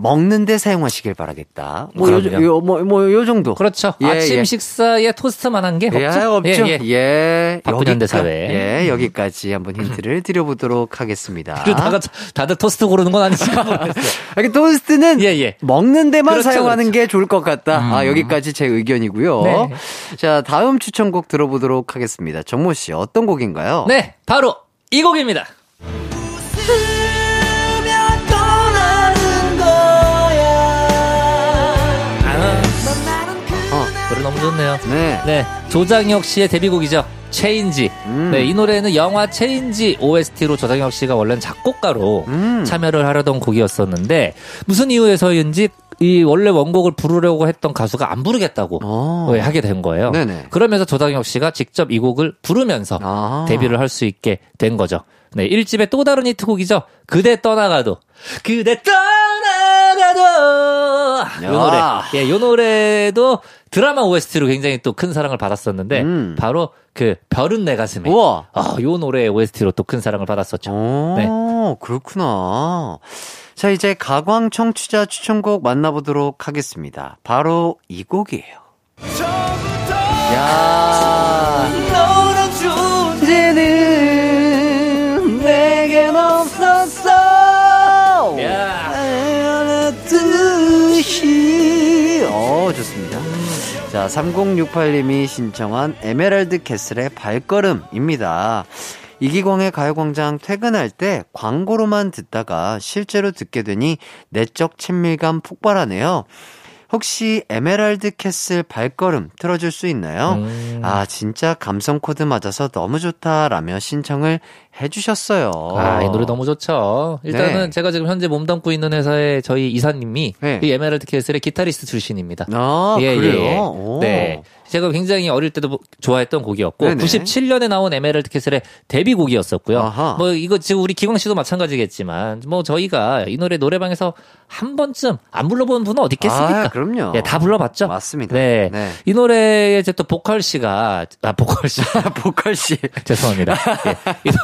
먹는데 사용하시길 바라겠다. 뭐, 요. 요, 뭐, 뭐, 요 정도. 그렇죠. 예, 아침 예. 식사에 토스트만 한 게 없죠. 예, 없죠. 예, 예. 예. 바쁜 여기까- 현대사회. 예, 여기까지 한번 힌트를 *laughs* 드려보도록 하겠습니다. 그러다가 다들 토스트 고르는 건 아니지 *laughs* 아, 이 토스트는 예, 예. 먹는 데만 그렇죠, 사용하는 그렇죠. 게 좋을 것 같다. 아, 여기까지 제 의견이고요. 네. 자, 다음 추천곡 들어보도록 하겠습니다. 정모 씨, 어떤 곡인가요? 네, 바로 이 곡입니다. *laughs* 좋네요. 네. 네, 조장혁 씨의 데뷔곡이죠. 체인지. 음. 네, 이 노래는 영화 체인지 OST로 조장혁 씨가 원래는 작곡가로 음. 참여를 하려던 곡이었었는데 무슨 이유에서인지 이 원래 원곡을 부르려고 했던 가수가 안 부르겠다고 어. 어, 하게 된 거예요. 네네. 그러면서 조장혁 씨가 직접 이 곡을 부르면서 아. 데뷔를 할 수 있게 된 거죠. 네, 1집의 또 다른 히트곡이죠. 그대 떠나가도. 그대 떠나가도. 요 노래. 야. 예, 요 노래도 드라마 OST로 굉장히 또 큰 사랑을 받았었는데 음. 바로 그 별은 내 가슴에. 우와. 아, 요 노래 OST로 또 큰 사랑을 받았었죠. 오, 네. 그렇구나. 자, 이제 가광 청취자 추천곡 만나보도록 하겠습니다. 바로 이 곡이에요. 야 너로 존재는 자, 3068님이 신청한 에메랄드 캐슬의 발걸음입니다. 이기광의 가요광장 퇴근할 때 광고로만 듣다가 실제로 듣게 되니 내적 친밀감 폭발하네요. 혹시 에메랄드 캐슬 발걸음 틀어줄 수 있나요? 음. 아, 진짜 감성 코드 맞아서 너무 좋다라며 신청을 해주셨어요. 아, 이 노래 너무 좋죠. 일단은 네. 제가 지금 현재 몸담고 있는 회사의 저희 이사님이 네. 이 에메랄드 캐슬의 기타리스트 출신입니다. 아, 예, 그래요? 예. 오. 네. 제가 굉장히 어릴 때도 좋아했던 곡이었고 네네. 97년에 나온 에메랄드 캐슬의 데뷔곡이었었고요. 아하. 뭐 이거 지금 우리 기광 씨도 마찬가지겠지만 뭐 저희가 이 노래 노래방에서 한 번쯤 안 불러본 분은 어디 있겠습니까? 아, 그럼요. 예, 다 불러봤죠. 맞습니다. 네. 네. 이 노래에 이제 또 보컬 씨가 아 보컬 씨 *laughs* 보컬 씨. *laughs* 죄송합니다. 예. 이 노-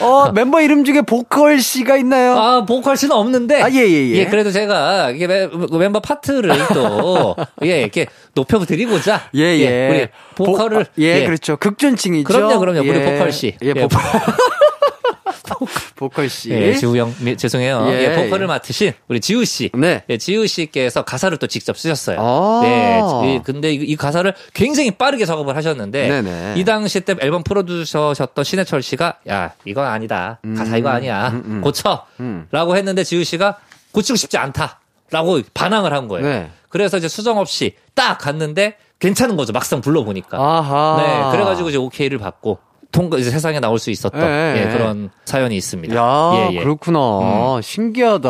*laughs* 어, 멤버 이름 중에 보컬 씨가 있나요? 아 보컬 씨는 없는데 아, 예, 예, 예. 그래도 제가 이게 멤- 멤버 파트를 또 예, 이렇게 높여드리고 자 예, 예. 우리 보컬을 보- 예, 그렇죠. 극존칭이죠. 그럼요, 그럼요. 우리 예. 보컬 씨. 예, 예, 보컬. *laughs* 보컬 씨. 예, 지우 형, 미- 죄송해요. 예, 예, 보컬을 예. 맡으신 우리 지우 씨. 네. 예, 지우 씨께서 가사를 또 직접 쓰셨어요. 아. 네. 이- 근데 이, 이 가사를 굉장히 빠르게 작업을 하셨는데 네네. 이 당시 때 앨범 프로듀서셨던 신해철 씨가 야, 이건 아니다. 가사 이거 아니야. 음, 음. 고쳐. 음. 라고 했는데 지우 씨가 고치고 싶지 않다. 라고 반항을 한 거예요. 네. 그래서 이제 수정 없이 딱 갔는데 괜찮은 거죠. 막상 불러보니까. 아하. 네. 그래가지고 이제 오케이를 받고 통과 이제 세상에 나올 수 있었던 예, 예, 예. 그런 사연이 있습니다. 야, 예, 예. 그렇구나. 신기하다.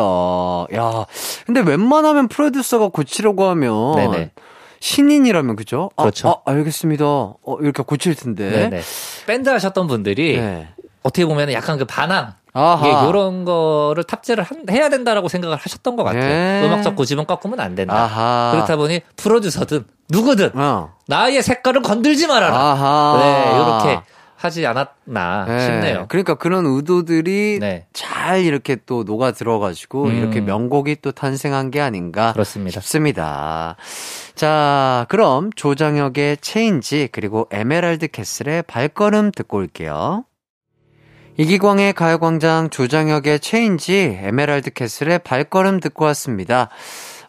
야, 근데 웬만하면 프로듀서가 고치려고 하면 네네. 신인이라면 그죠? 아, 그렇죠. 아, 알겠습니다. 어, 이렇게 고칠 텐데. 네네. 밴드 하셨던 분들이 네. 어떻게 보면 약간 그 반항 아하. 예, 이런 거를 탑재를 한- 해야 된다라고 생각을 하셨던 것 같아요. 네. 음악적 고집은 꺾으면 안 된다. 아하. 그렇다 보니 프로듀서든 누구든 어. 나의 색깔을 건들지 말아라. 아하. 네, 이렇게 하지 않았나 네. 싶네요. 그러니까 그런 의도들이 네. 잘 이렇게 또 녹아 들어가지고 음. 이렇게 명곡이 또 탄생한 게 아닌가 그렇습니다. 싶습니다. 자, 그럼 조장혁의 체인지 그리고 에메랄드 캐슬의 발걸음 듣고 올게요. 이기광의 가요광장 조장혁의 체인지 에메랄드 캐슬의 발걸음 듣고 왔습니다.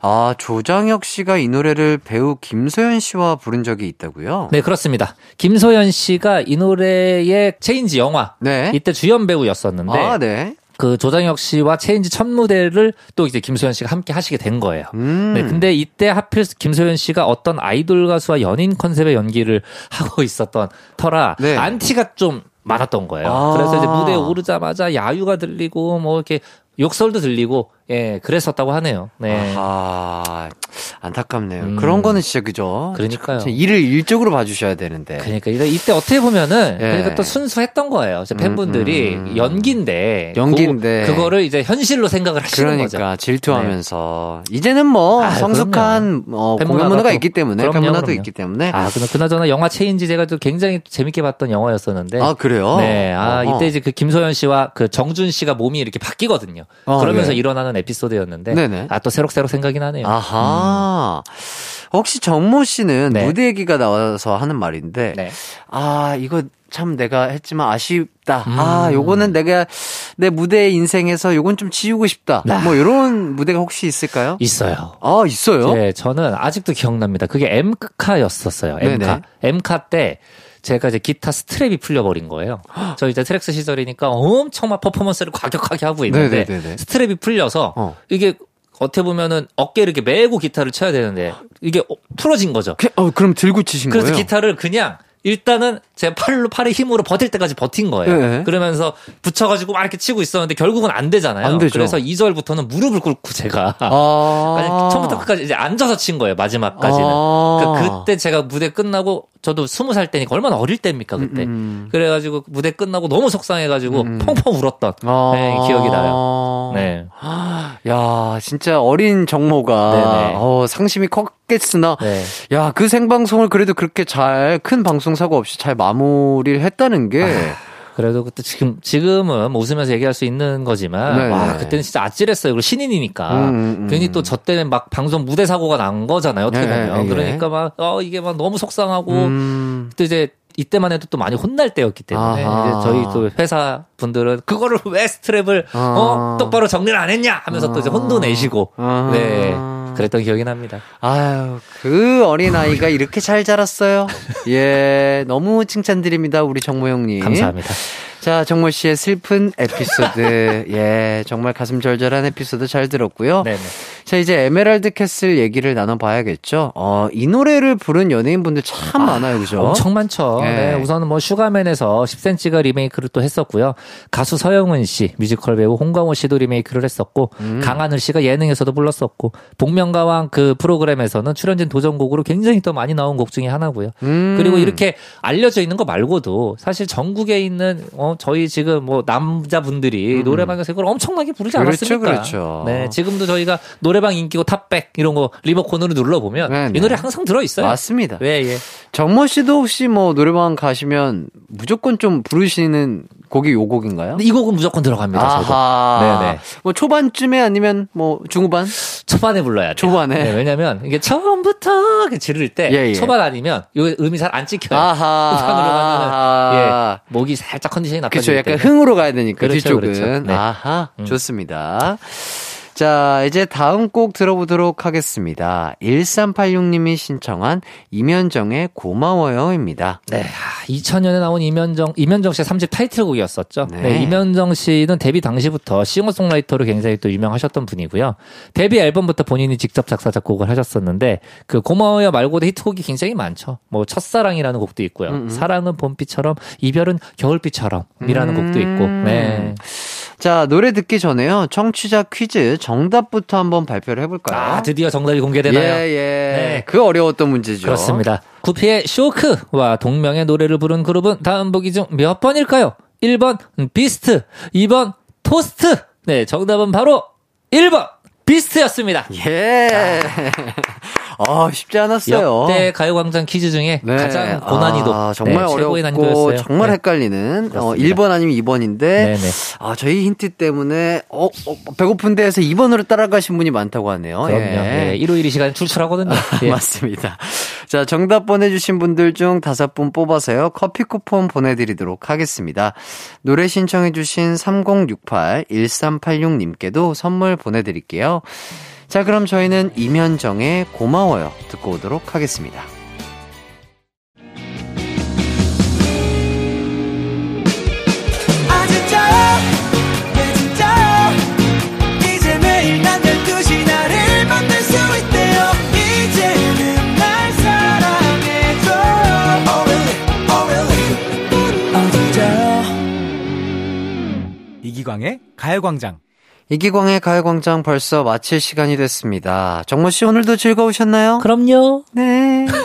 아, 조장혁 씨가 이 노래를 배우 김소연 씨와 부른 적이 있다고요? 네, 그렇습니다. 김소연 씨가 이 노래의 체인지 영화 네. 이때 주연 배우였었는데 아, 네. 그 조장혁 씨와 체인지 첫 무대를 또 이제 김소연 씨가 함께 하시게 된 거예요. 음. 네, 근데 이때 하필 김소연 씨가 어떤 아이돌 가수와 연인 컨셉의 연기를 *laughs* 하고 있었던 터라 네. 안티가 좀 많았던 거예요. 아. 그래서 이제 무대에 오르자마자 야유가 들리고 뭐 이렇게 욕설도 들리고 예 그랬었다고 하네요. 네. 아, 안타깝네요. 음. 그런 거는 진짜 그죠. 그러니까요. 진짜 일을 일적으로 봐주셔야 되는데. 그러니까 이때- 어떻게 보면은 예. 그러니까 또 순수했던 거예요. 제 팬분들이 음, 음. 연기인데 연기인데. 그, 거를 이제 현실로 생각을 하시는 그러니까 거죠. 질투하면서 이제는 뭐 아, 성숙한 어, 팬 공연 문화가 또- 있기 때문에 그럼요, 팬 문화도. 있기 때문에 아, 근데 그나저나 영화 체인지 제가 또 굉장히 재밌게 봤던 영화였었는데. 아, 그래요? 네. 아, 어허. 이때 이제 그 김소연 씨와 그 정준 씨가 몸이 이렇게 바뀌거든요. 어, 그러면서 예. 일어나는 재미난 에피소드였는데 네네. 아또 새록새록 생각이 나네요. 아하. 혹시 정모 씨는 네. 무대 얘기가 나와서 하는 말인데, 네. 아, 이거 참 내가 했지만 아쉽다. 음. 아, 요거는 내가 내 무대 인생에서 요건 좀 지우고 싶다. 네. 뭐 이런 무대가 혹시 있을까요? 있어요. 아, 있어요? 네, 저는 아직도 기억납니다. 그게 엠카였었어요. 네네. 엠카. 엠카 때 제가 이제 기타 strap이 풀려버린 거예요. *gasps* 저 이제 트랙스 시절이니까 엄청 막 퍼포먼스를 과격하게 하고 있는데 네네네네. strap이 풀려서 어. 이게 어떻게 보면은 어깨를 이렇게 메고 기타를 쳐야 되는데 이게 어, 풀어진 거죠. 그- 어, 그럼 들고 치신 그래서 거예요? 기타를 그냥 일단은 제 팔로 팔의 힘으로 버틸 때까지 버틴 거예요. 네. 그러면서 붙여가지고 막 이렇게 치고 있었는데 결국은 안 되잖아요. 안 되죠. 그래서 2절부터는 무릎을 꿇고 제가 아. *laughs* 아니, 처음부터 끝까지 이제 앉아서 친 거예요 마지막까지는. 아. 그러니까 그때 제가 무대 끝나고 저도 스무 살 때니까 얼마나 어릴 때입니까 그때. 음. 그래가지고 무대 끝나고 너무 속상해가지고 음. 펑펑 울었던 아. 네, 기억이 나요. 네. 야, 진짜 어린 정모가 네네. 어, 상심이 컸 겠으나 네. 야, 그 생방송을 그래도 그렇게 잘 큰 방송 사고 없이 잘 마무리를 했다는 게 그래도 그때 지금 지금은 뭐 웃으면서 얘기할 수 있는 거지만 네네. 와 그때는 진짜 아찔했어요. 그리고 신인이니까 음, 음, 음. 괜히 또 저 때는 막 방송 무대 사고가 난 거잖아요. 어떻게 예, 보면 예. 그러니까 막 어 이게 막 너무 속상하고 음. 또 이제 이때만 해도 또 많이 혼날 때였기 때문에 아하. 이제 저희 또 회사 분들은 그거를 왜 스트랩을 아. 어 똑바로 정리를 안 했냐 하면서 또 이제 혼도 내시고 아. 네 그랬던 기억이 납니다. 아유, 그 어린아이가 이렇게 잘 자랐어요. 예, 너무 칭찬드립니다, 우리 정모 형님. 감사합니다. 자, 정모 씨의 슬픈 에피소드. *laughs* 예, 정말 가슴 절절한 에피소드 잘 들었고요. 네네. 자, 이제 에메랄드 캐슬 얘기를 나눠봐야겠죠. 어, 이 노래를 부른 연예인분들 참 많아요, 그죠? 엄청 많죠. 예. 네, 우선은 뭐 슈가맨에서 10cm가 리메이크를 또 했었고요. 가수 서영은 씨, 뮤지컬 배우 홍광호 씨도 리메이크를 했었고, 음. 강하늘 씨가 예능에서도 불렀었고, 복면가왕 그 프로그램에서는 출연진 도전곡으로 굉장히 또 많이 나온 곡 중에 하나고요. 음. 그리고 이렇게 알려져 있는 거 말고도 사실 전국에 있는 어 저희 지금 뭐 남자분들이 노래방에서 이걸 엄청나게 부르지 음. 그렇죠, 않았습니까? 그렇죠. 네, 지금도 저희가 노래방 인기고 탑백 이런 거 리모컨으로 눌러 보면 네, 이 네. 노래 항상 들어 있어요. 맞습니다. 예, 예. 정모 씨도 혹시 뭐 노래방 가시면 무조건 좀 부르시는 곡이 요 곡인가요? 근데 이 곡은 무조건 들어갑니다. 저도. 아하. 네네. 뭐 초반쯤에 아니면 뭐 중후반? 초반에 불러야 돼요. 초반에? 네, 왜냐면 이게 처음부터 이렇게 지를 때 예, 예. 초반 아니면 이 음이 잘 안 찍혀요. 아하. 후반으로 아하. 예, 목이 살짝 컨디션이 그렇죠. 나빠지기 약간 때문에. 흥으로 가야 되니까 그렇죠, 뒤쪽은. 그렇죠. 네. 아하. 좋습니다. 자, 이제 다음 곡 들어보도록 하겠습니다. 1386님이 신청한 이면정의 고마워요입니다. 네, 2000년에 나온 이면정 이면정 씨의 3집 타이틀곡이었었죠. 네. 네. 이면정 씨는 데뷔 당시부터 싱어송라이터로 굉장히 또 유명하셨던 분이고요. 데뷔 앨범부터 본인이 직접 작사 작곡을 하셨었는데 그 고마워요 말고도 히트곡이 굉장히 많죠. 뭐 첫사랑이라는 곡도 있고요. 음, 음. 사랑은 봄비처럼 이별은 겨울비처럼 이라는 곡도 있고. 음. 네. 자, 노래 듣기 전에요. 청취자 퀴즈 정답부터 한번 발표를 해볼까요? 아, 드디어 정답이 공개되나요? 예, 예. 네. 그 어려웠던 문제죠. 그렇습니다. 구피의 쇼크와 동명의 노래를 부른 그룹은 다음 보기 중 몇 번일까요? 1번 비스트, 2번 토스트. 네, 정답은 바로 1번 비스트였습니다. 예. 아, *laughs* 쉽지 않았어요. 역대 가요광장 퀴즈 중에 네. 가장 고난이도 아, 정말 네, 어렵고 난이도였어요. 정말 네. 헷갈리는 어, 그렇습니다. 1번 아니면 2번인데 네네. 아, 저희 힌트 때문에 어, 어, 배고픈 데에서 2번으로 따라가신 분이 많다고 하네요. 그럼요. 예. 네, 일요일 이 시간에 출출하거든요. *laughs* 예. 맞습니다. 자, 정답 보내주신 분들 중 다섯 분 뽑아서요. 커피 쿠폰 보내드리도록 하겠습니다. 노래 신청해주신 3068-1386님께도 선물 보내드릴게요. 자, 그럼 저희는 이면정의 고마워요. 듣고 오도록 하겠습니다. 아네 진짜야 이제 매일 난 12시 나를 만날 수 있대요 이제는 날 사랑해줘 Oh oh 아 이기광의 가요광장. 이기광의 가요광장 벌써 마칠 시간이 됐습니다. 정모 씨 오늘도 즐거우셨나요? 그럼요. 네. *laughs*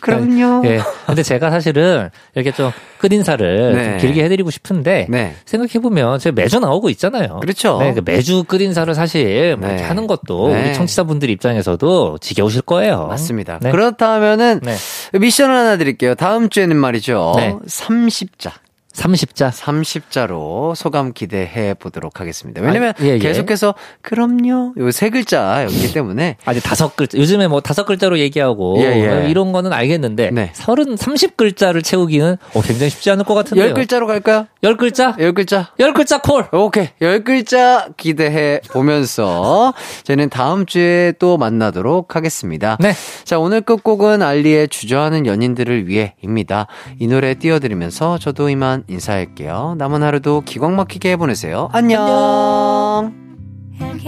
그럼요. 예. 근데 제가 사실은 이렇게 좀 끝인사를 네. 좀 길게 해드리고 싶은데 네. 생각해보면 제가 매주 나오고 있잖아요. 그렇죠. 네, 그 매주 끝인사를 사실 뭐 네. 하는 것도 네. 우리 청취자분들 입장에서도 지겨우실 거예요. 맞습니다. 네. 그렇다면은 네. 미션 하나 드릴게요. 다음 주에는 말이죠. 네. 30자. 30자. 30자로 소감 기대해 보도록 하겠습니다. 왜냐면 아, 예, 예. 계속해서 그럼요. 요 세 글자였기 때문에 아니 다섯 글자 요즘에 뭐 다섯 글자로 얘기하고 예, 예. 이런 거는 알겠는데 네. 서른 삼십 글자를 채우기는 어, 굉장히 쉽지 않을 것 같은데요. 열 글자로 갈까요? 열 글자? 열 글자. 열 글자 콜. 오케이. 열 글자 기대해 보면서 저희는 다음 주에 또 만나도록 하겠습니다. 네. 자, 오늘 끝곡은 알리의 주저하는 연인들을 위해입니다. 이 노래 띄워 드리면서 저도 이만 인사할게요. 남은 하루도 기광 막히게 보내세요. 안녕.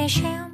쉬운